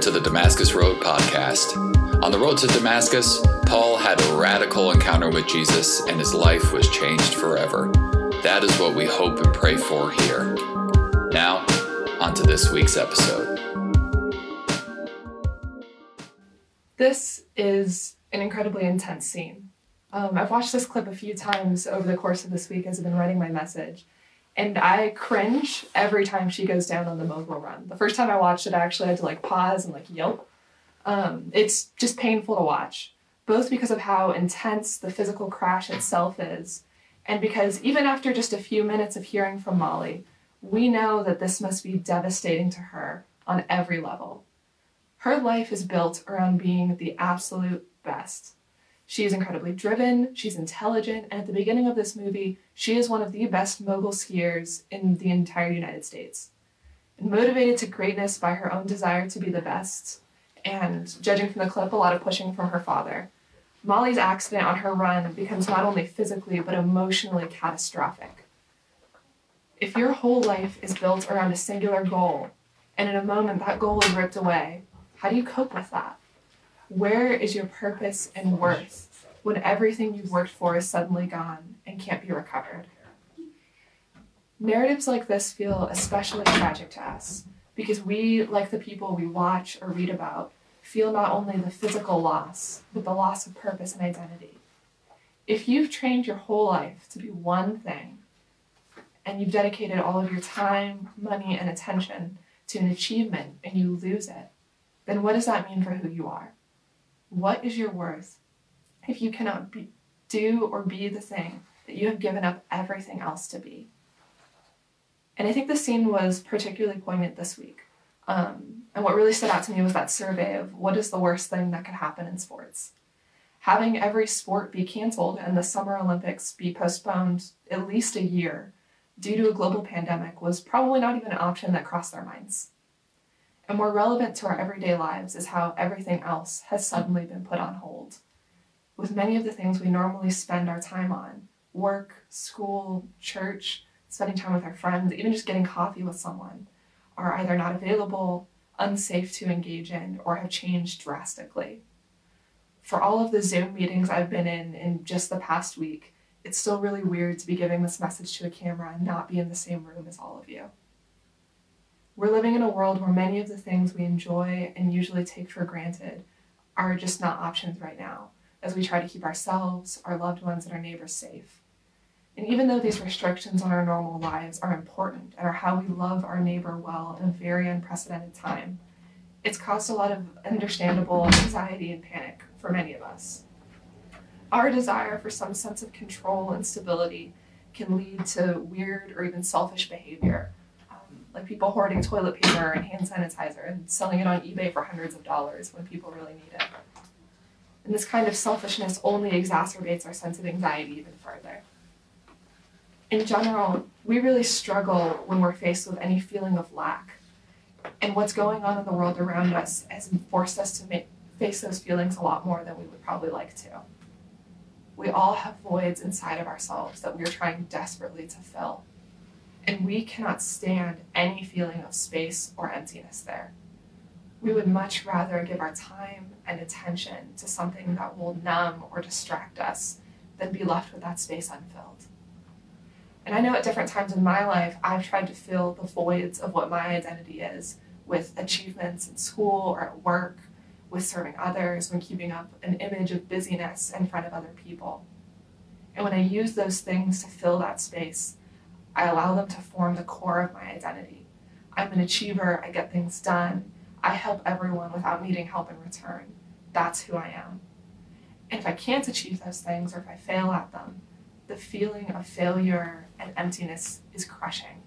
To the Damascus Road podcast. On the road to Damascus, Paul had a radical encounter with Jesus and his life was changed forever. That is what we hope and pray for here. Now, on to this week's episode. This is an incredibly intense scene. Um, I've watched this clip a few times over the course of this week as I've been writing my message, and I cringe every time she goes down on the mogul run. The first time I watched it, I actually had to like pause and like yelp. Um, it's just painful to watch, both because of how intense the physical crash itself is, and because even after just a few minutes of hearing from Molly, we know that this must be devastating to her on every level. Her life is built around being the absolute best. She is incredibly driven, she's intelligent, and at the beginning of this movie, she is one of the best mogul skiers in the entire United States. And motivated to greatness by her own desire to be the best, and judging from the clip, a lot of pushing from her father, Molly's accident on her run becomes not only physically but emotionally catastrophic. If your whole life is built around a singular goal, and in a moment that goal is ripped away, how do you cope with that? Where is your purpose and worth when everything you've worked for is suddenly gone and can't be recovered? Narratives like this feel especially tragic to us because we, like the people we watch or read about, feel not only the physical loss, but the loss of purpose and identity. If you've trained your whole life to be one thing, and you've dedicated all of your time, money, and attention to an achievement and you lose it, then what does that mean for who you are? What is your worth if you cannot be, do or be the thing that you have given up everything else to be? And I think the scene was particularly poignant this week. Um, and what really stood out to me was that survey of what is the worst thing that could happen in sports. Having every sport be canceled and the Summer Olympics be postponed at least a year due to a global pandemic was probably not even an option that crossed their minds. And more relevant to our everyday lives is how everything else has suddenly been put on hold. With many of the things we normally spend our time on work, school, church, spending time with our friends, even just getting coffee with someone are either not available, unsafe to engage in, or have changed drastically. For all of the Zoom meetings I've been in in just the past week, it's still really weird to be giving this message to a camera and not be in the same room as all of you. We're living in a world where many of the things we enjoy and usually take for granted are just not options right now as we try to keep ourselves, our loved ones, and our neighbors safe. And even though these restrictions on our normal lives are important and are how we love our neighbor well in a very unprecedented time, it's caused a lot of understandable anxiety and panic for many of us. Our desire for some sense of control and stability can lead to weird or even selfish behavior like people hoarding toilet paper and hand sanitizer and selling it on eBay for hundreds of dollars when people really need it. And this kind of selfishness only exacerbates our sense of anxiety even further. In general, we really struggle when we're faced with any feeling of lack. And what's going on in the world around us has forced us to make, face those feelings a lot more than we would probably like to. We all have voids inside of ourselves that we are trying desperately to fill and we cannot stand any feeling of space or emptiness there. We would much rather give our time and attention to something that will numb or distract us than be left with that space unfilled. And I know at different times in my life, I've tried to fill the voids of what my identity is with achievements in school or at work, with serving others, when keeping up an image of busyness in front of other people. And when I use those things to fill that space, I allow them to form the core of my identity. I'm an achiever, I get things done, I help everyone without needing help in return. That's who I am. And if I can't achieve those things or if I fail at them, the feeling of failure and emptiness is crushing.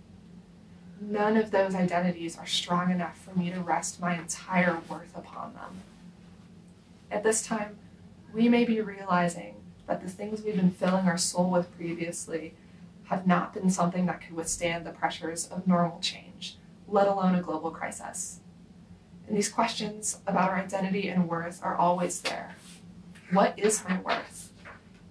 None of those identities are strong enough for me to rest my entire worth upon them. At this time, we may be realizing that the things we've been filling our soul with previously have not been something that could withstand the pressures of normal change, let alone a global crisis. And these questions about our identity and worth are always there. What is my worth?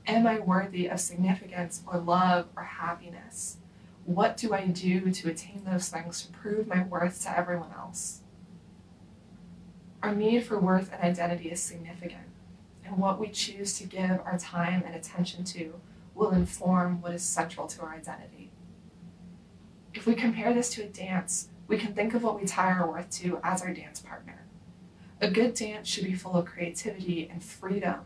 Am I worthy of significance or love or happiness? What do I do to attain those things to prove my worth to everyone else? Our need for worth and identity is significant, and what we choose to give our time and attention to will inform what is central to our identity. If we compare this to a dance, we can think of what we tie our worth to as our dance partner. A good dance should be full of creativity and freedom,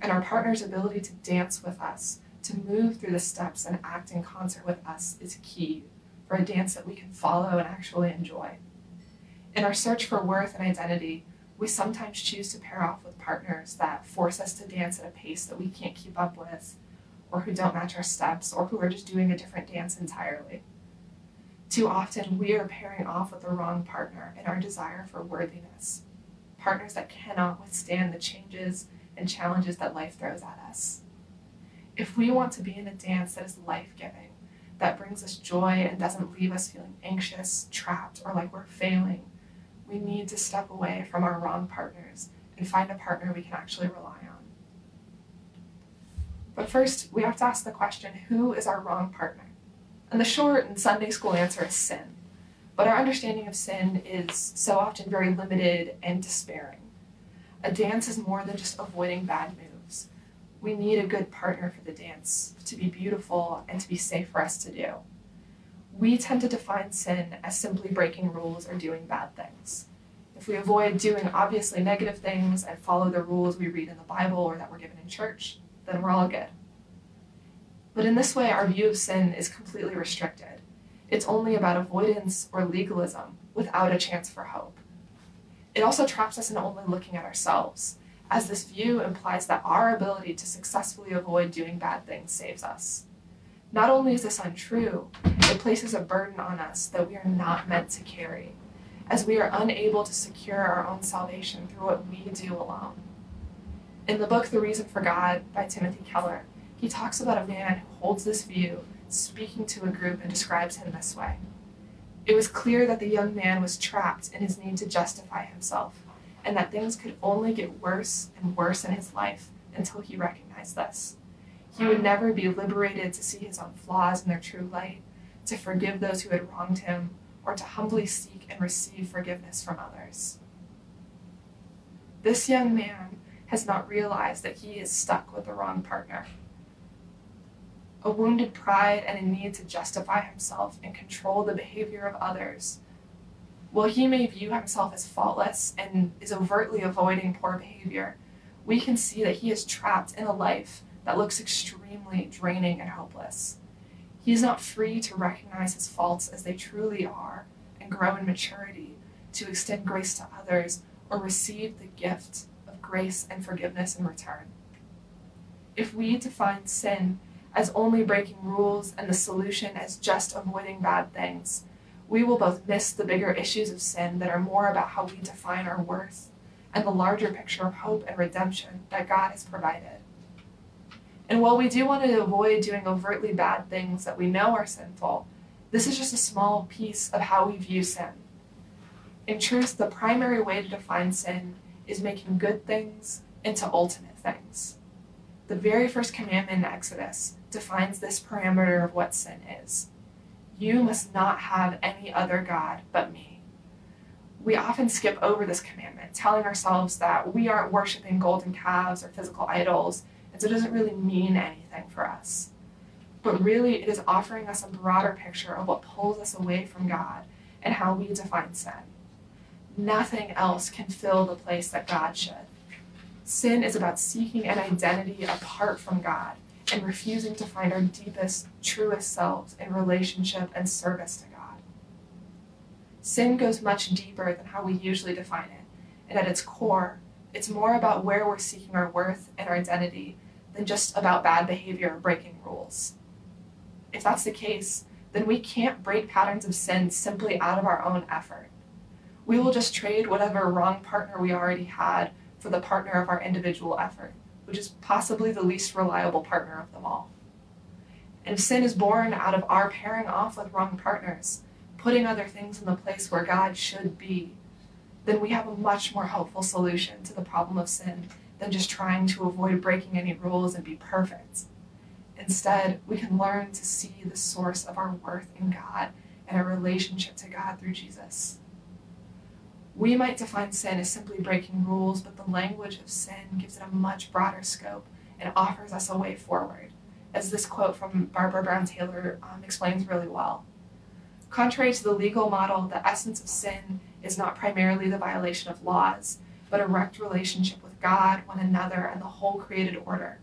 and our partner's ability to dance with us, to move through the steps and act in concert with us is key for a dance that we can follow and actually enjoy. In our search for worth and identity, we sometimes choose to pair off with partners that force us to dance at a pace that we can't keep up with, or who don't match our steps, or who are just doing a different dance entirely. Too often, we are pairing off with the wrong partner in our desire for worthiness partners that cannot withstand the changes and challenges that life throws at us. If we want to be in a dance that is life giving, that brings us joy and doesn't leave us feeling anxious, trapped, or like we're failing, we need to step away from our wrong partners and find a partner we can actually rely on. But first, we have to ask the question who is our wrong partner? And the short and Sunday school answer is sin. But our understanding of sin is so often very limited and despairing. A dance is more than just avoiding bad moves. We need a good partner for the dance to be beautiful and to be safe for us to do. We tend to define sin as simply breaking rules or doing bad things. If we avoid doing obviously negative things and follow the rules we read in the Bible or that we're given in church, then we're all good. But in this way, our view of sin is completely restricted. It's only about avoidance or legalism without a chance for hope. It also traps us in only looking at ourselves, as this view implies that our ability to successfully avoid doing bad things saves us. Not only is this untrue, it places a burden on us that we are not meant to carry, as we are unable to secure our own salvation through what we do alone. In the book The Reason for God by Timothy Keller, he talks about a man who holds this view speaking to a group and describes him this way. It was clear that the young man was trapped in his need to justify himself, and that things could only get worse and worse in his life until he recognized this. He would never be liberated to see his own flaws in their true light, to forgive those who had wronged him, or to humbly seek and receive forgiveness from others. This young man has not realized that he is stuck with the wrong partner a wounded pride, and a need to justify himself and control the behavior of others. While he may view himself as faultless and is overtly avoiding poor behavior, we can see that he is trapped in a life that looks extremely draining and hopeless. He is not free to recognize his faults as they truly are and grow in maturity, to extend grace to others, or receive the gift grace and forgiveness in return. If we define sin as only breaking rules and the solution as just avoiding bad things, we will both miss the bigger issues of sin that are more about how we define our worth and the larger picture of hope and redemption that God has provided. And while we do want to avoid doing overtly bad things that we know are sinful, this is just a small piece of how we view sin. In truth, the primary way to define sin is making good things into ultimate things. The very first commandment in Exodus defines this parameter of what sin is. You must not have any other God but me. We often skip over this commandment, telling ourselves that we aren't worshiping golden calves or physical idols, and so it doesn't really mean anything for us. But really, it is offering us a broader picture of what pulls us away from God and how we define sin. Nothing else can fill the place that God should. Sin is about seeking an identity apart from God and refusing to find our deepest, truest selves in relationship and service to God. Sin goes much deeper than how we usually define it, and at its core, it's more about where we're seeking our worth and our identity than just about bad behavior or breaking rules. If that's the case, then we can't break patterns of sin simply out of our own effort. We will just trade whatever wrong partner we already had for the partner of our individual effort which is possibly the least reliable partner of them all. And if sin is born out of our pairing off with wrong partners, putting other things in the place where God should be. Then we have a much more helpful solution to the problem of sin than just trying to avoid breaking any rules and be perfect. Instead, we can learn to see the source of our worth in God and our relationship to God through Jesus. We might define sin as simply breaking rules, but the language of sin gives it a much broader scope and offers us a way forward, as this quote from Barbara Brown Taylor um, explains really well. Contrary to the legal model, the essence of sin is not primarily the violation of laws, but a wrecked relationship with God, one another, and the whole created order.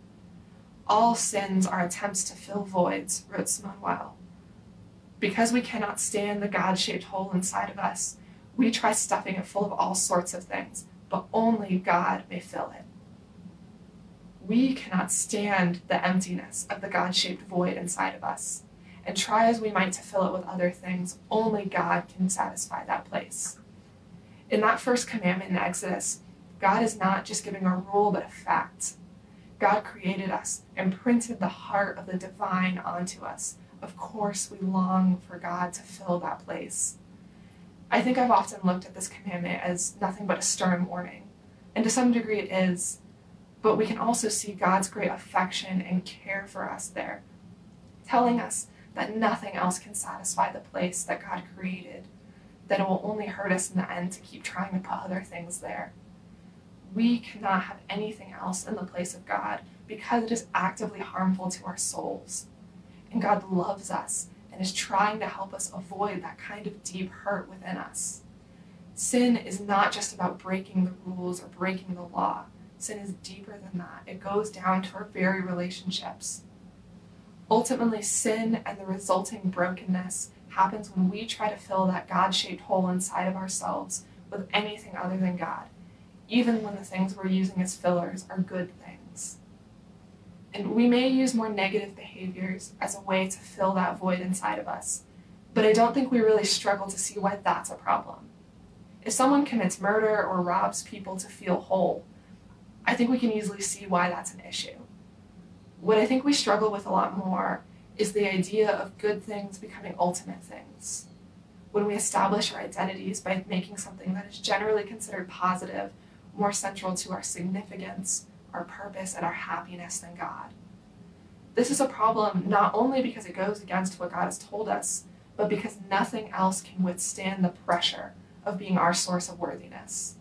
All sins are attempts to fill voids, wrote Simone Weil. Because we cannot stand the God shaped hole inside of us, we try stuffing it full of all sorts of things, but only God may fill it. We cannot stand the emptiness of the God shaped void inside of us, and try as we might to fill it with other things, only God can satisfy that place. In that first commandment in Exodus, God is not just giving a rule, but a fact. God created us and printed the heart of the divine onto us. Of course, we long for God to fill that place. I think I've often looked at this commandment as nothing but a stern warning, and to some degree it is, but we can also see God's great affection and care for us there, telling us that nothing else can satisfy the place that God created, that it will only hurt us in the end to keep trying to put other things there. We cannot have anything else in the place of God because it is actively harmful to our souls. And God loves us and is trying to help us avoid that kind of deep hurt within us. Sin is not just about breaking the rules or breaking the law. Sin is deeper than that. It goes down to our very relationships. Ultimately, sin and the resulting brokenness happens when we try to fill that God shaped hole inside of ourselves with anything other than God, even when the things we're using as fillers are good things. And we may use more negative behaviors as a way to fill that void inside of us, but I don't think we really struggle to see why that's a problem. If someone commits murder or robs people to feel whole, I think we can easily see why that's an issue. What I think we struggle with a lot more is the idea of good things becoming ultimate things. When we establish our identities by making something that is generally considered positive more central to our significance, our purpose, and our happiness than God. This is a problem not only because it goes against what God has told us, but because nothing else can withstand the pressure of being our source of worthiness.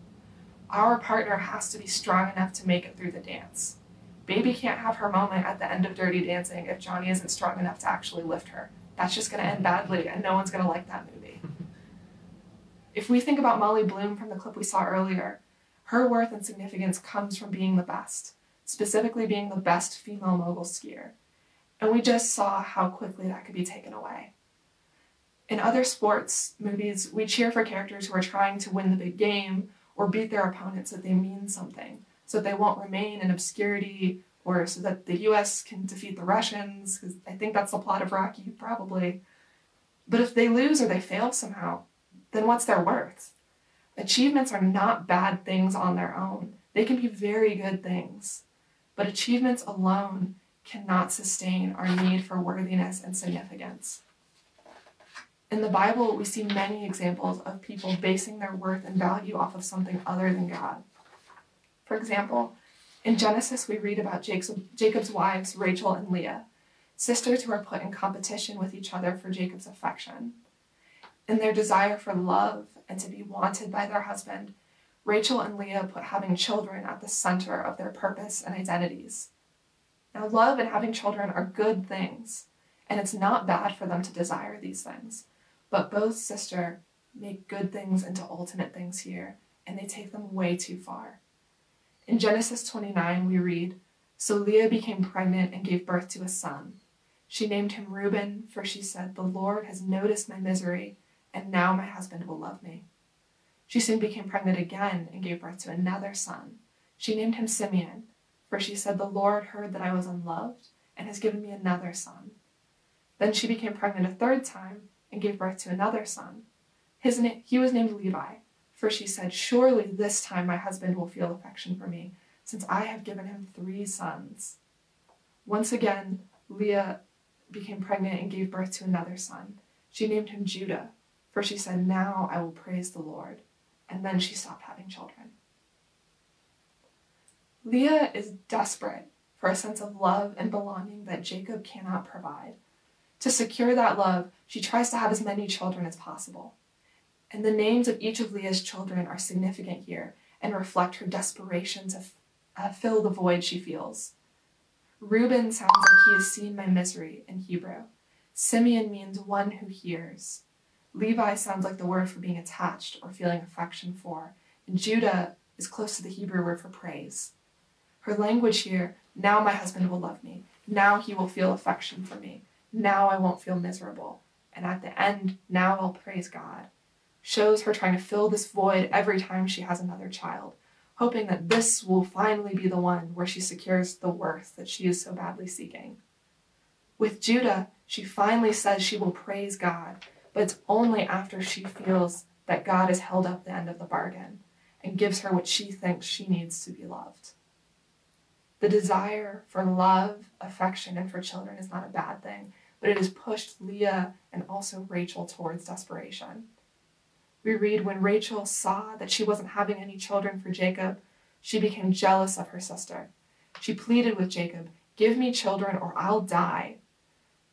Our partner has to be strong enough to make it through the dance. Baby can't have her moment at the end of Dirty Dancing if Johnny isn't strong enough to actually lift her. That's just going to end badly, and no one's going to like that movie. if we think about Molly Bloom from the clip we saw earlier, her worth and significance comes from being the best, specifically being the best female mogul skier. And we just saw how quickly that could be taken away. In other sports movies, we cheer for characters who are trying to win the big game or beat their opponents so that they mean something so that they won't remain in obscurity or so that the US can defeat the Russians, because I think that's the plot of Rocky, probably. But if they lose or they fail somehow, then what's their worth? Achievements are not bad things on their own, they can be very good things. But achievements alone cannot sustain our need for worthiness and significance. In the Bible, we see many examples of people basing their worth and value off of something other than God. For example, in Genesis, we read about Jacob's wives, Rachel and Leah, sisters who are put in competition with each other for Jacob's affection. In their desire for love and to be wanted by their husband, Rachel and Leah put having children at the center of their purpose and identities. Now, love and having children are good things, and it's not bad for them to desire these things. But both sister make good things into ultimate things here, and they take them way too far. In Genesis 29, we read So Leah became pregnant and gave birth to a son. She named him Reuben, for she said, The Lord has noticed my misery, and now my husband will love me. She soon became pregnant again and gave birth to another son. She named him Simeon, for she said, The Lord heard that I was unloved and has given me another son. Then she became pregnant a third time and gave birth to another son. His na- he was named Levi, for she said, Surely this time my husband will feel affection for me, since I have given him three sons. Once again, Leah became pregnant and gave birth to another son. She named him Judah, for she said, Now I will praise the Lord. And then she stopped having children. Leah is desperate for a sense of love and belonging that Jacob cannot provide. To secure that love, she tries to have as many children as possible. And the names of each of Leah's children are significant here and reflect her desperation to uh, fill the void she feels. Reuben sounds like he has seen my misery in Hebrew. Simeon means one who hears. Levi sounds like the word for being attached or feeling affection for. And Judah is close to the Hebrew word for praise. Her language here, now my husband will love me. Now he will feel affection for me. Now I won't feel miserable. And at the end, now I'll praise God. Shows her trying to fill this void every time she has another child, hoping that this will finally be the one where she secures the worth that she is so badly seeking. With Judah, she finally says she will praise God, it's only after she feels that God has held up the end of the bargain and gives her what she thinks she needs to be loved. The desire for love, affection, and for children is not a bad thing, but it has pushed Leah and also Rachel towards desperation. We read when Rachel saw that she wasn't having any children for Jacob, she became jealous of her sister. She pleaded with Jacob, Give me children or I'll die.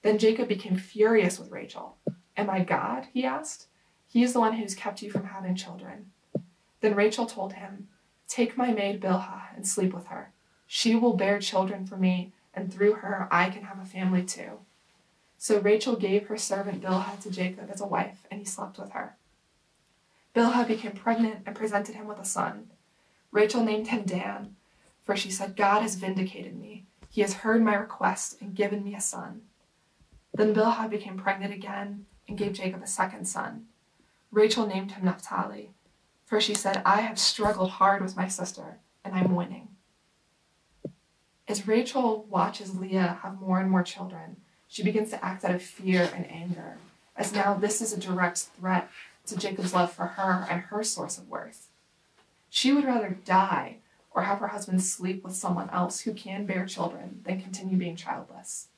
Then Jacob became furious with Rachel. Am I God? he asked. He is the one who's kept you from having children. Then Rachel told him, Take my maid Bilhah and sleep with her. She will bear children for me, and through her I can have a family too. So Rachel gave her servant Bilhah to Jacob as a wife, and he slept with her. Bilhah became pregnant and presented him with a son. Rachel named him Dan, for she said, God has vindicated me. He has heard my request and given me a son. Then Bilhah became pregnant again and gave Jacob a second son. Rachel named him Naphtali, for she said, I have struggled hard with my sister, and I'm winning. As Rachel watches Leah have more and more children, she begins to act out of fear and anger, as now this is a direct threat to Jacob's love for her and her source of worth. She would rather die or have her husband sleep with someone else who can bear children than continue being childless.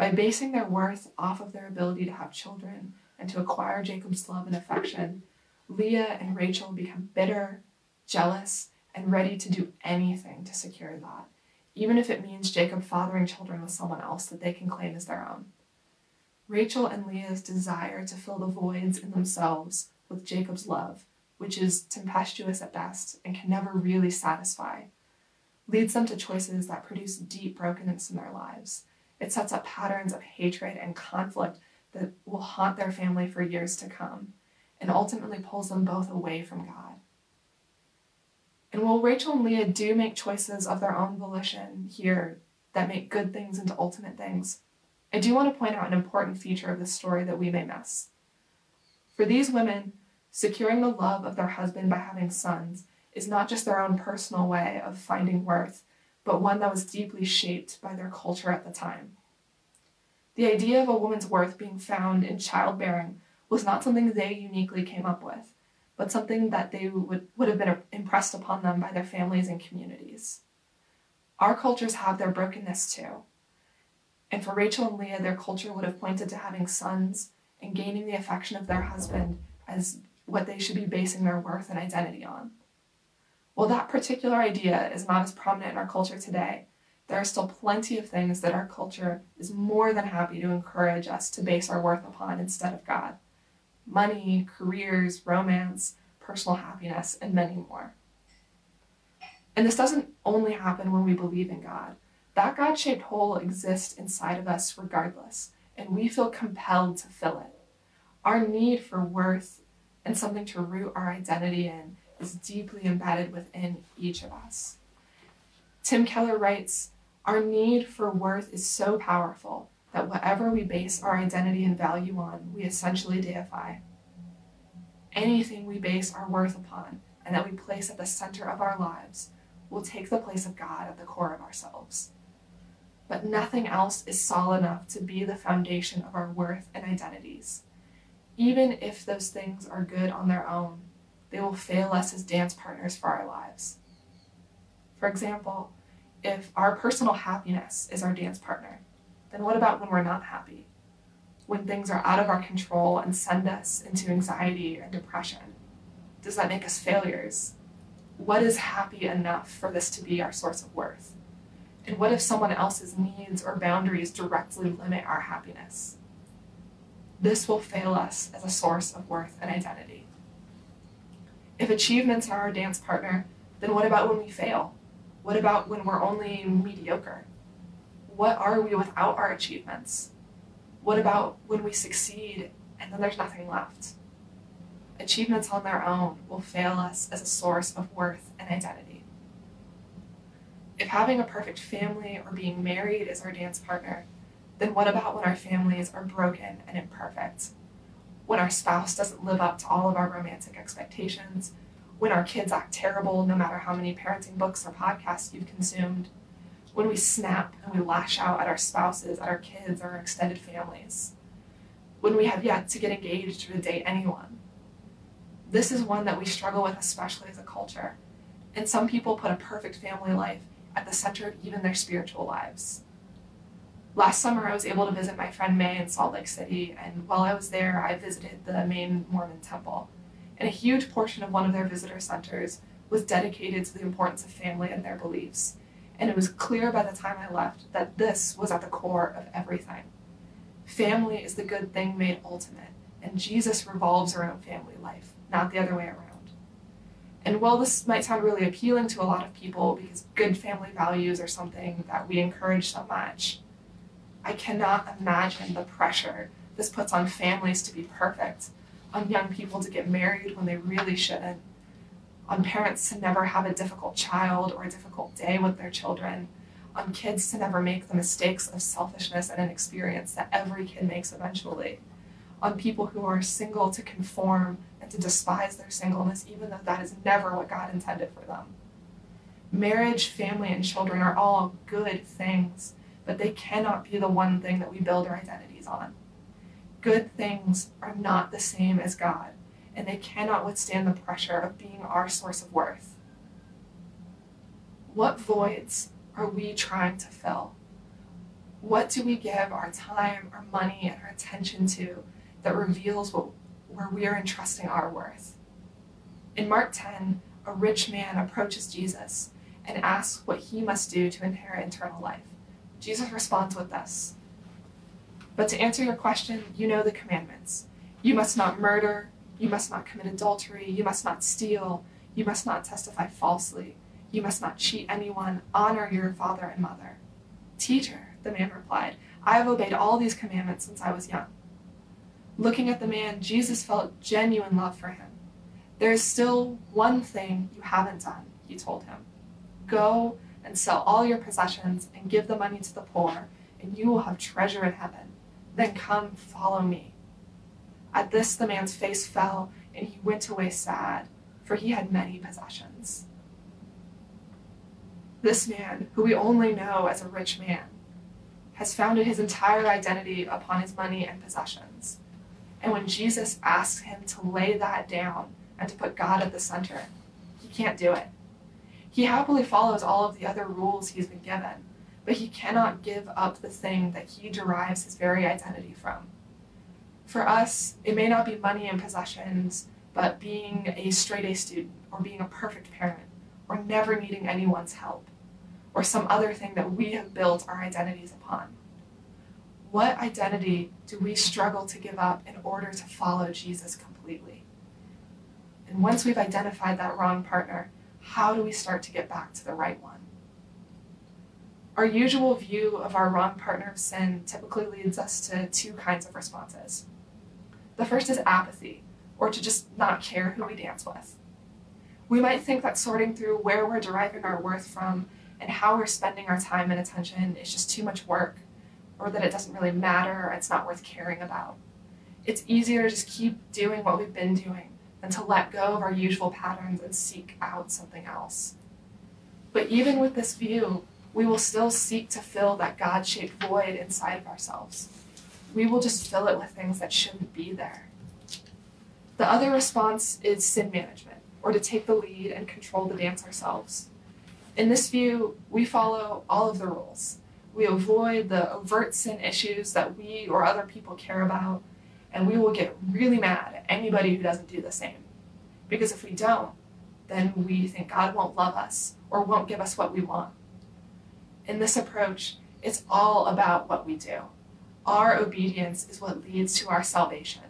By basing their worth off of their ability to have children and to acquire Jacob's love and affection, Leah and Rachel become bitter, jealous, and ready to do anything to secure that even if it means Jacob fathering children with someone else that they can claim as their own. Rachel and Leah's desire to fill the voids in themselves with Jacob's love, which is tempestuous at best and can never really satisfy, leads them to choices that produce deep brokenness in their lives. It sets up patterns of hatred and conflict that will haunt their family for years to come, and ultimately pulls them both away from God. And while Rachel and Leah do make choices of their own volition here that make good things into ultimate things, I do want to point out an important feature of this story that we may miss. For these women, securing the love of their husband by having sons is not just their own personal way of finding worth, but one that was deeply shaped by their culture at the time. The idea of a woman's worth being found in childbearing was not something they uniquely came up with but something that they would, would have been impressed upon them by their families and communities. Our cultures have their brokenness too. And for Rachel and Leah, their culture would have pointed to having sons and gaining the affection of their husband as what they should be basing their worth and identity on. While that particular idea is not as prominent in our culture today, there are still plenty of things that our culture is more than happy to encourage us to base our worth upon instead of God money, careers, romance, personal happiness, and many more. And this doesn't only happen when we believe in God. That God shaped hole exists inside of us regardless, and we feel compelled to fill it. Our need for worth and something to root our identity in is deeply embedded within each of us. Tim Keller writes Our need for worth is so powerful that whatever we base our identity and value on, we essentially deify. Anything we base our worth upon and that we place at the center of our lives will take the place of God at the core of ourselves. But nothing else is solid enough to be the foundation of our worth and identities. Even if those things are good on their own, they will fail us as dance partners for our lives. For example, if our personal happiness is our dance partner, then what about when we're not happy? When things are out of our control and send us into anxiety and depression? Does that make us failures? What is happy enough for this to be our source of worth? And what if someone else's needs or boundaries directly limit our happiness? this will fail us as a source of worth and identity. If achievements are our dance partner, then what about when we fail? What about when we're only mediocre? What are we without our achievements? What about when we succeed and then there's nothing left? Achievements on their own will fail us as a source of worth and identity. If having a perfect family or being married is our dance partner, then what about when our families are broken and imperfect? When our spouse doesn't live up to all of our romantic expectations? When our kids act terrible no matter how many parenting books or podcasts you've consumed? When we snap and we lash out at our spouses, at our kids, or our extended families? When we have yet to get engaged or to date anyone? This is one that we struggle with, especially as a culture. And some people put a perfect family life at the center of even their spiritual lives last summer I was able to visit my friend May in Salt Lake City, and while I was there, I visited the main Mormon temple. And a huge portion of one of their visitor centers was dedicated to the importance of family and their beliefs. And it was clear by the time I left that this was at the core of everything. Family is the good thing made ultimate, and Jesus revolves around family life, not the other way around. And while this might sound really appealing to a lot of people because good family values are something that we encourage so much, I cannot imagine the pressure this puts on families to be perfect, on young people to get married when they really shouldn't, on parents to never have a difficult child or a difficult day with their children, on kids to never make the mistakes of selfishness and inexperience that every kid makes eventually, on people who are single to conform and to despise their singleness, even though that is never what God intended for them. Marriage, family, and children are all good things but they cannot be the one thing that we build our identities on. Good things are not the same as God, and they cannot withstand the pressure of being our source of worth. What voids are we trying to fill? What do we give our time, our money, and our attention to that reveals what, where we are entrusting our worth? In Mark 10, a rich man approaches Jesus and asks what he must do to inherit eternal life. Jesus responds with this. But to answer your question, you know the commandments. You must not murder, you must not commit adultery, you must not steal, you must not testify falsely, you must not cheat anyone, honor your father and mother. Teacher, the man replied, I have obeyed all these commandments since I was young. Looking at the man, Jesus felt genuine love for him. There is still one thing you haven't done, he told him. Go and sell all your possessions and give the money to the poor, and you will have treasure in heaven. Then come, follow me. At this, the man's face fell, and he went away sad, for he had many possessions. This man, who we only know as a rich man, has founded his entire identity upon his money and possessions. And when Jesus asks him to lay that down and to put God at the center, he can't do it. He happily follows all of the other rules he's been given, but he cannot give up the thing that he derives his very identity from. For us, it may not be money and possessions, but being a straight A student, or being a perfect parent, or never needing anyone's help, or some other thing that we have built our identities upon. What identity do we struggle to give up in order to follow Jesus completely? And once we've identified that wrong partner, how do we start to get back to the right one? Our usual view of our wrong partner of sin typically leads us to two kinds of responses. The first is apathy, or to just not care who we dance with. We might think that sorting through where we're deriving our worth from and how we're spending our time and attention is just too much work, or that it doesn't really matter it's not worth caring about. It's easier to just keep doing what we've been doing and to let go of our usual patterns and seek out something else. But even with this view, we will still seek to fill that God shaped void inside of ourselves. We will just fill it with things that shouldn't be there. The other response is sin management, or to take the lead and control the dance ourselves. In this view, we follow all of the rules. We avoid the overt sin issues that we or other people care about and we will get really mad at anybody who doesn't do the same. Because if we don't, then we think God won't love us or won't give us what we want. In this approach, it's all about what we do. Our obedience is what leads to our salvation,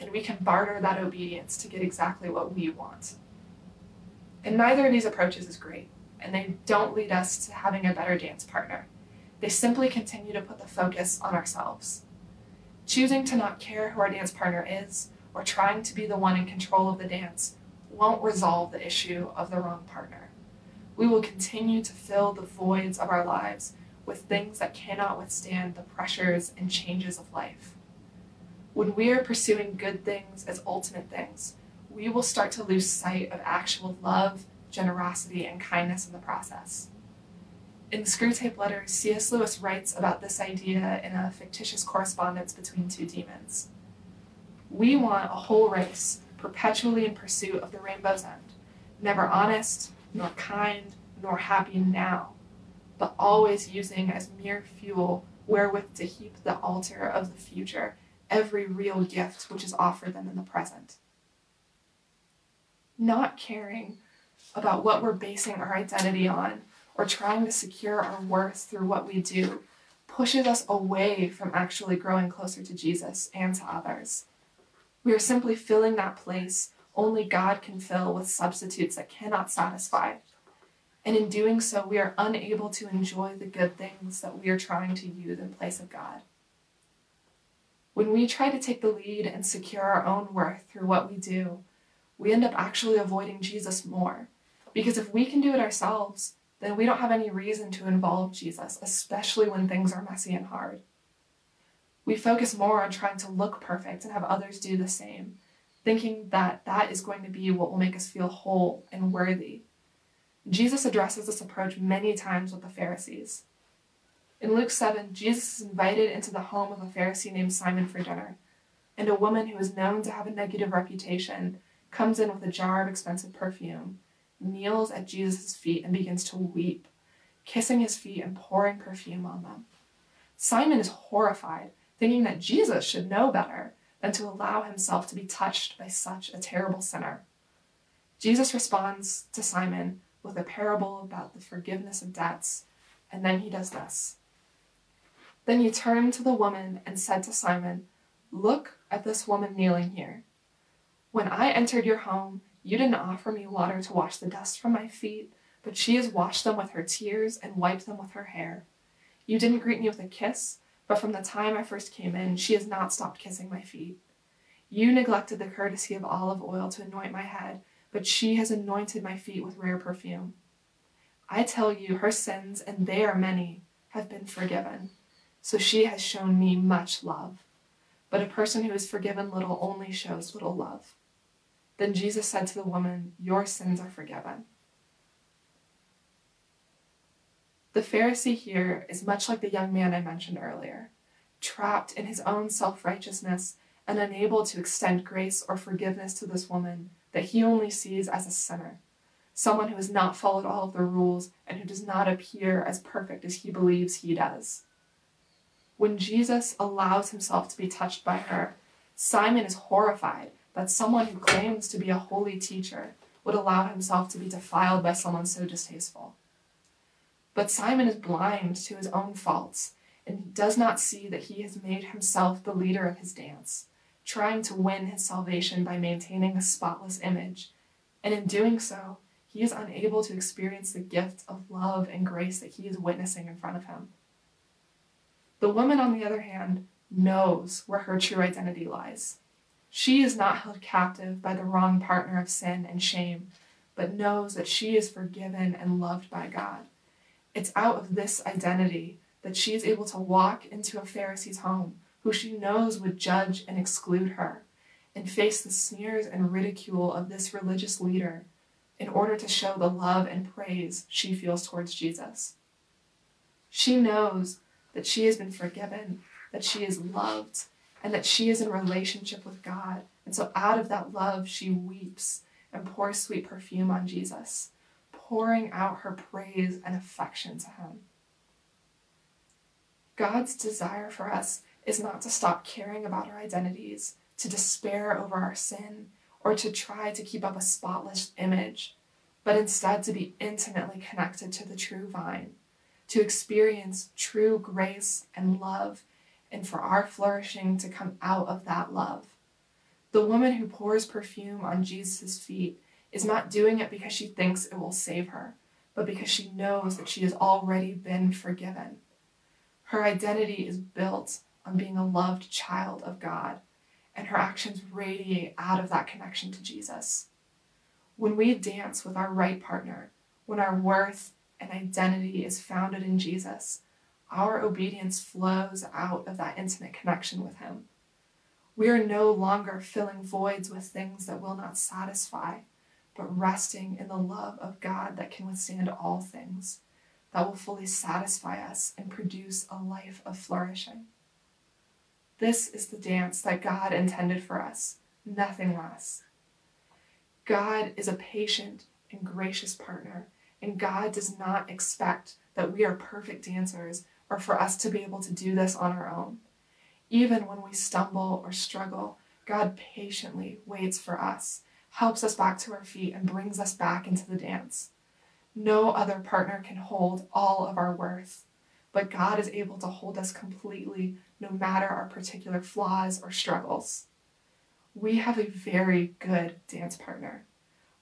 and we can barter that obedience to get exactly what we want. And neither of these approaches is great, and they don't lead us to having a better dance partner. They simply continue to put the focus on ourselves. Choosing to not care who our dance partner is, or trying to be the one in control of the dance, won't resolve the issue of the wrong partner. We will continue to fill the voids of our lives with things that cannot withstand the pressures and changes of life. When we are pursuing good things as ultimate things, we will start to lose sight of actual love, generosity, and kindness in the process. In Screwtape Letters, C.S. Lewis writes about this idea in a fictitious correspondence between two demons. We want a whole race perpetually in pursuit of the rainbow's end, never honest, nor kind, nor happy now, but always using as mere fuel wherewith to heap the altar of the future every real gift which is offered them in the present. Not caring about what we're basing our identity on or trying to secure our worth through what we do pushes us away from actually growing closer to Jesus and to others. We are simply filling that place only God can fill with substitutes that cannot satisfy. And in doing so, we are unable to enjoy the good things that we are trying to use in place of God. When we try to take the lead and secure our own worth through what we do, we end up actually avoiding Jesus more. Because if we can do it ourselves, then we don't have any reason to involve Jesus, especially when things are messy and hard. We focus more on trying to look perfect and have others do the same, thinking that that is going to be what will make us feel whole and worthy. Jesus addresses this approach many times with the Pharisees. In Luke 7, Jesus is invited into the home of a Pharisee named Simon for dinner, and a woman who is known to have a negative reputation comes in with a jar of expensive perfume, kneels at Jesus' feet, and begins to weep, kissing his feet and pouring perfume on them. Simon is horrified thinking that Jesus should know better than to allow himself to be touched by such a terrible sinner. Jesus responds to Simon with a parable about the forgiveness of debts, and then he does this. Then he turned to the woman and said to Simon, Look at this woman kneeling here. When I entered your home, you didn't offer me water to wash the dust from my feet, but she has washed them with her tears and wiped them with her hair. You didn't greet me with a kiss, but from the time I first came in, she has not stopped kissing my feet. You neglected the courtesy of olive oil to anoint my head, but she has anointed my feet with rare perfume. I tell you, her sins, and they are many, have been forgiven. So she has shown me much love. But a person who is forgiven little only shows little love. Then Jesus said to the woman, Your sins are forgiven. The Pharisee here is much like the young man I mentioned earlier, trapped in his own self righteousness and unable to extend grace or forgiveness to this woman that he only sees as a sinner, someone who has not followed all of the rules and who does not appear as perfect as he believes he does. When Jesus allows himself to be touched by her, Simon is horrified that someone who claims to be a holy teacher would allow himself to be defiled by someone so distasteful. But Simon is blind to his own faults and does not see that he has made himself the leader of his dance, trying to win his salvation by maintaining a spotless image. And in doing so, he is unable to experience the gift of love and grace that he is witnessing in front of him. The woman, on the other hand, knows where her true identity lies. She is not held captive by the wrong partner of sin and shame, but knows that she is forgiven and loved by God. It's out of this identity that she is able to walk into a Pharisee's home who she knows would judge and exclude her and face the sneers and ridicule of this religious leader in order to show the love and praise she feels towards Jesus. She knows that she has been forgiven, that she is loved, and that she is in relationship with God. And so, out of that love, she weeps and pours sweet perfume on Jesus pouring out her praise and affection to him. God's desire for us is not to stop caring about our identities, to despair over our sin, or to try to keep up a spotless image, but instead to be intimately connected to the true vine, to experience true grace and love, and for our flourishing to come out of that love. The woman who pours perfume on Jesus' feet is not doing it because she thinks it will save her, but because she knows that she has already been forgiven. Her identity is built on being a loved child of God, and her actions radiate out of that connection to Jesus. When we dance with our right partner, when our worth and identity is founded in Jesus, our obedience flows out of that intimate connection with Him. We are no longer filling voids with things that will not satisfy, but resting in the love of God that can withstand all things, that will fully satisfy us and produce a life of flourishing. This is the dance that God intended for us, nothing less. God is a patient and gracious partner, and God does not expect that we are perfect dancers or for us to be able to do this on our own. Even when we stumble or struggle, God patiently waits for us, helps us back to our feet, and brings us back into the dance. No other partner can hold all of our worth, but God is able to hold us completely no matter our particular flaws or struggles. We have a very good dance partner,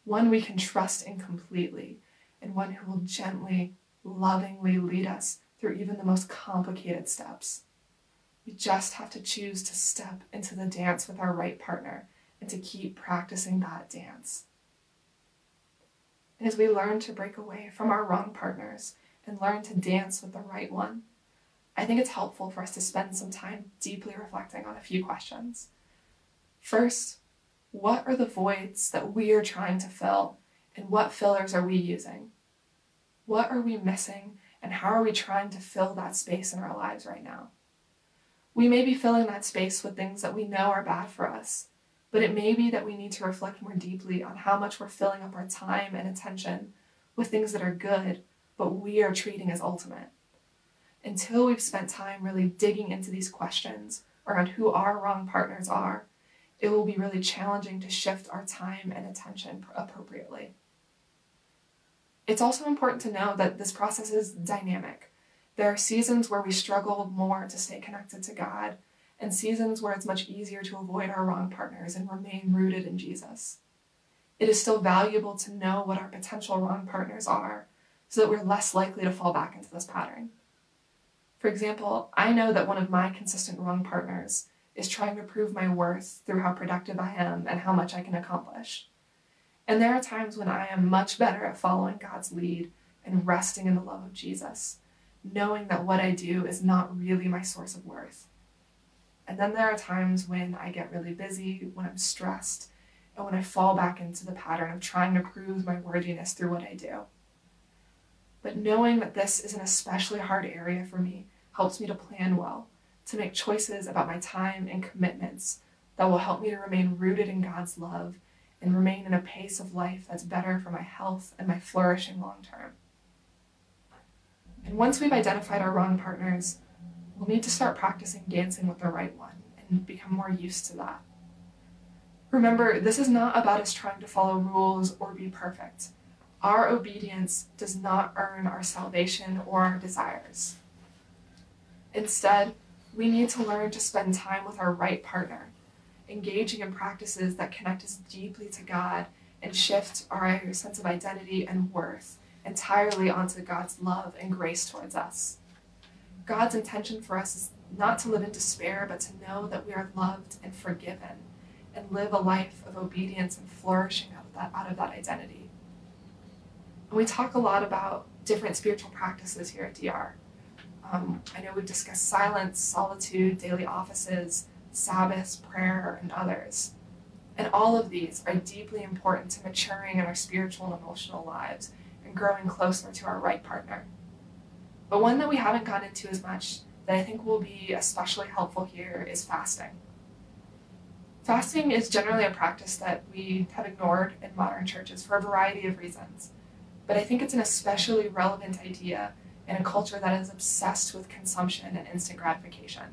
one we can trust in completely, and one who will gently, lovingly lead us through even the most complicated steps. We just have to choose to step into the dance with our right partner and to keep practicing that dance. And as we learn to break away from our wrong partners and learn to dance with the right one, I think it's helpful for us to spend some time deeply reflecting on a few questions. First, what are the voids that we are trying to fill, and what fillers are we using? What are we missing and how are we trying to fill that space in our lives right now? We may be filling that space with things that we know are bad for us, but it may be that we need to reflect more deeply on how much we're filling up our time and attention with things that are good, but we are treating as ultimate. Until we've spent time really digging into these questions around who our wrong partners are, it will be really challenging to shift our time and attention appropriately. It's also important to know that this process is dynamic. There are seasons where we struggle more to stay connected to God, and seasons where it's much easier to avoid our wrong partners and remain rooted in Jesus. It is still valuable to know what our potential wrong partners are so that we're less likely to fall back into this pattern. For example, I know that one of my consistent wrong partners is trying to prove my worth through how productive I am and how much I can accomplish. And there are times when I am much better at following God's lead and resting in the love of Jesus, knowing that what I do is not really my source of worth. And then there are times when I get really busy, when I'm stressed, and when I fall back into the pattern of trying to prove my worthiness through what I do. But knowing that this is an especially hard area for me helps me to plan well, to make choices about my time and commitments that will help me to remain rooted in God's love and remain in a pace of life that's better for my health and my flourishing long term. And once we've identified our wrong partners, we'll need to start practicing dancing with the right one and become more used to that. Remember, this is not about us trying to follow rules or be perfect. Our obedience does not earn our salvation or our desires. Instead, we need to learn to spend time with our right partner engaging in practices that connect us deeply to God and shift our sense of identity and worth entirely onto God's love and grace towards us. God's intention for us is not to live in despair, but to know that we are loved and forgiven and live a life of obedience and flourishing out of that, out of that identity. And we talk a lot about different spiritual practices here at DR. Um, I know we've discussed silence, solitude, daily offices, Sabbaths, prayer, and others. And all of these are deeply important to maturing in our spiritual and emotional lives and growing closer to our right partner. But one that we haven't gone into as much that I think will be especially helpful here is fasting. Fasting is generally a practice that we have ignored in modern churches for a variety of reasons. But I think it's an especially relevant idea in a culture that is obsessed with consumption and instant gratification.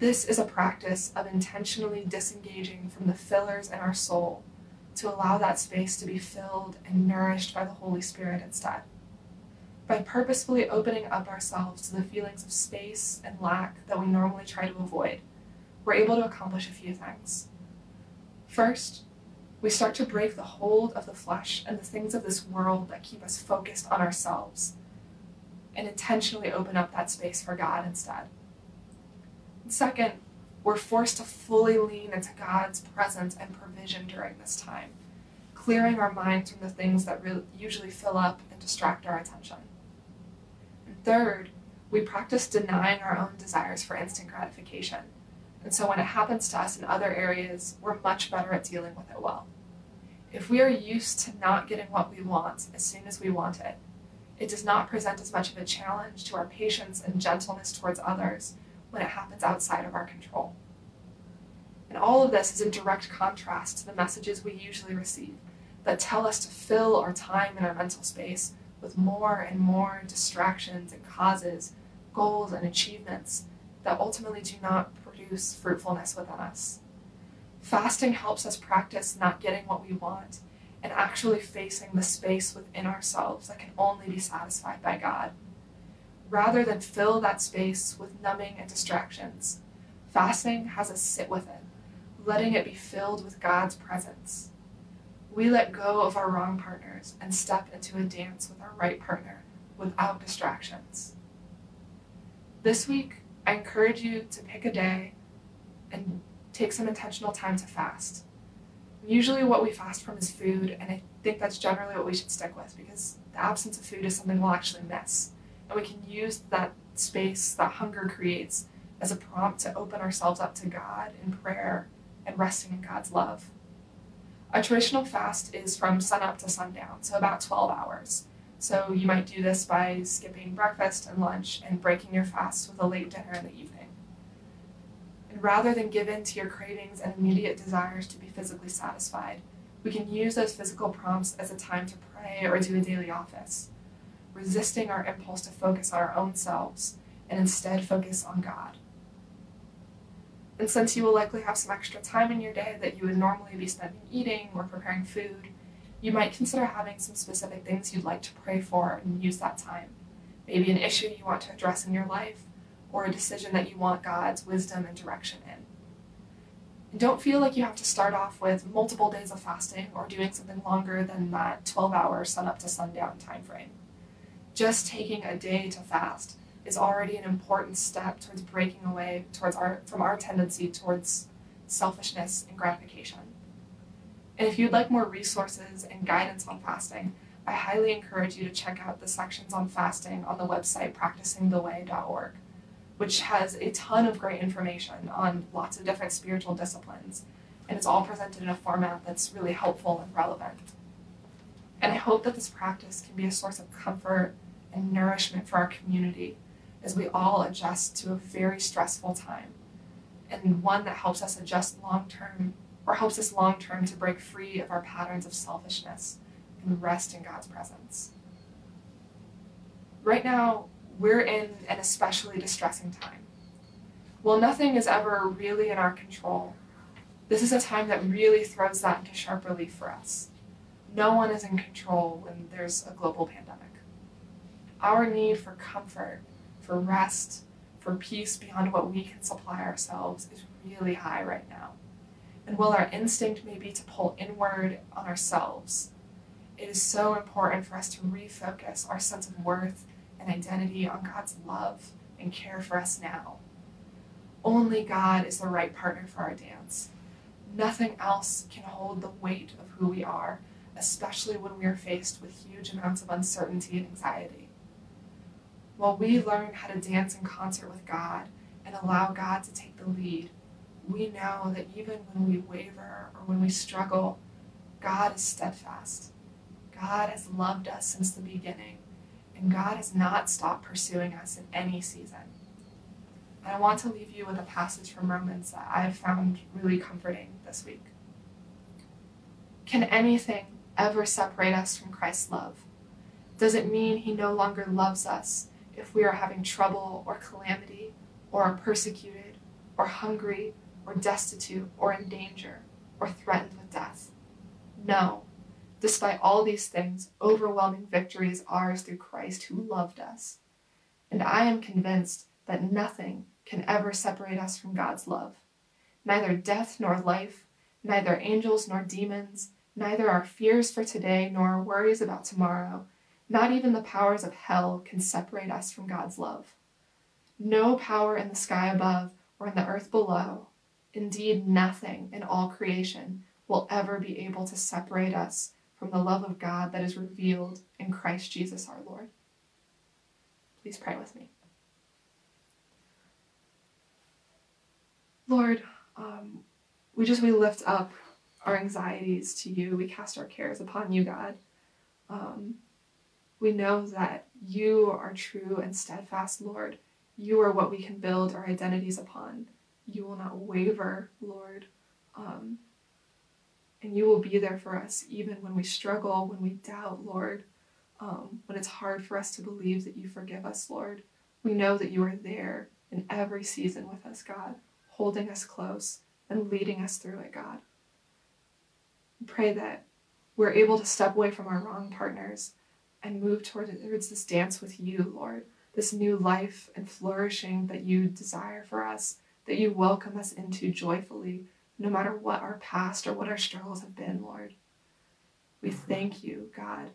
This is a practice of intentionally disengaging from the fillers in our soul to allow that space to be filled and nourished by the Holy Spirit instead. By purposefully opening up ourselves to the feelings of space and lack that we normally try to avoid, we're able to accomplish a few things. First, we start to break the hold of the flesh and the things of this world that keep us focused on ourselves and intentionally open up that space for God instead. Second, we're forced to fully lean into God's presence and provision during this time, clearing our minds from the things that re- usually fill up and distract our attention. And third, we practice denying our own desires for instant gratification. And so when it happens to us in other areas, we're much better at dealing with it well. If we are used to not getting what we want as soon as we want it, it does not present as much of a challenge to our patience and gentleness towards others when it happens outside of our control. And all of this is in direct contrast to the messages we usually receive that tell us to fill our time and our mental space with more and more distractions and causes, goals and achievements that ultimately do not produce fruitfulness within us. Fasting helps us practice not getting what we want and actually facing the space within ourselves that can only be satisfied by God rather than fill that space with numbing and distractions. Fasting has us sit with it, letting it be filled with God's presence. We let go of our wrong partners and step into a dance with our right partner without distractions. This week, I encourage you to pick a day and take some intentional time to fast. Usually, what we fast from is food, and I think that's generally what we should stick with because the absence of food is something we'll actually miss and we can use that space that hunger creates as a prompt to open ourselves up to God in prayer and resting in God's love. A traditional fast is from sunup to sundown, so about 12 hours. So you might do this by skipping breakfast and lunch and breaking your fast with a late dinner in the evening. And rather than give in to your cravings and immediate desires to be physically satisfied, we can use those physical prompts as a time to pray or do a daily office resisting our impulse to focus on our own selves and instead focus on God. And since you will likely have some extra time in your day that you would normally be spending eating or preparing food, you might consider having some specific things you'd like to pray for and use that time. Maybe an issue you want to address in your life, or a decision that you want God's wisdom and direction in. And don't feel like you have to start off with multiple days of fasting or doing something longer than that 12 hour sun up to sundown time frame just taking a day to fast is already an important step towards breaking away towards our from our tendency towards selfishness and gratification. And if you'd like more resources and guidance on fasting, I highly encourage you to check out the sections on fasting on the website practicingtheway.org, which has a ton of great information on lots of different spiritual disciplines, and it's all presented in a format that's really helpful and relevant. And I hope that this practice can be a source of comfort and nourishment for our community as we all adjust to a very stressful time and one that helps us adjust long term or helps us long term to break free of our patterns of selfishness and rest in God's presence. Right now, we're in an especially distressing time. While nothing is ever really in our control, this is a time that really throws that into sharp relief for us. No one is in control when there's a global pandemic. Our need for comfort, for rest, for peace beyond what we can supply ourselves is really high right now. And while our instinct may be to pull inward on ourselves, it is so important for us to refocus our sense of worth and identity on God's love and care for us now. Only God is the right partner for our dance. Nothing else can hold the weight of who we are, especially when we are faced with huge amounts of uncertainty and anxiety. While we learn how to dance in concert with God and allow God to take the lead, we know that even when we waver or when we struggle, God is steadfast. God has loved us since the beginning, and God has not stopped pursuing us in any season. And I want to leave you with a passage from Romans that I have found really comforting this week. Can anything ever separate us from Christ's love? Does it mean he no longer loves us if we are having trouble or calamity, or are persecuted, or hungry, or destitute, or in danger, or threatened with death. No, Despite all these things, overwhelming victory is ours through Christ who loved us. And I am convinced that nothing can ever separate us from God's love. Neither death nor life, neither angels nor demons, neither our fears for today nor our worries about tomorrow, not even the powers of hell can separate us from God's love. No power in the sky above or in the earth below, indeed nothing in all creation, will ever be able to separate us from the love of God that is revealed in Christ Jesus our Lord. Please pray with me. Lord, um, we just we lift up our anxieties to you. We cast our cares upon you, God. Um, we know that you are true and steadfast, Lord. You are what we can build our identities upon. You will not waver, Lord. Um, and you will be there for us even when we struggle, when we doubt, Lord, um, when it's hard for us to believe that you forgive us, Lord. We know that you are there in every season with us, God, holding us close and leading us through it, God. We pray that we're able to step away from our wrong partners and move towards this dance with you, Lord, this new life and flourishing that you desire for us, that you welcome us into joyfully no matter what our past or what our struggles have been, Lord. We thank you, God.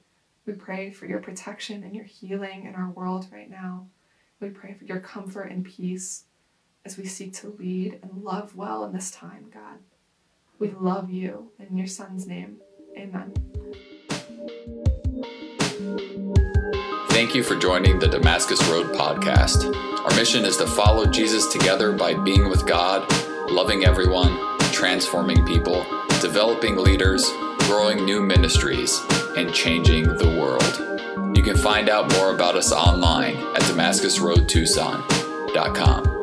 We pray for your protection and your healing in our world right now. We pray for your comfort and peace as we seek to lead and love well in this time, God. We love you. In your Son's name, amen. You for joining the Damascus Road podcast. Our mission is to follow Jesus together by being with God, loving everyone, transforming people, developing leaders, growing new ministries, and changing the world. You can find out more about us online at DamascusRoadTucson.com.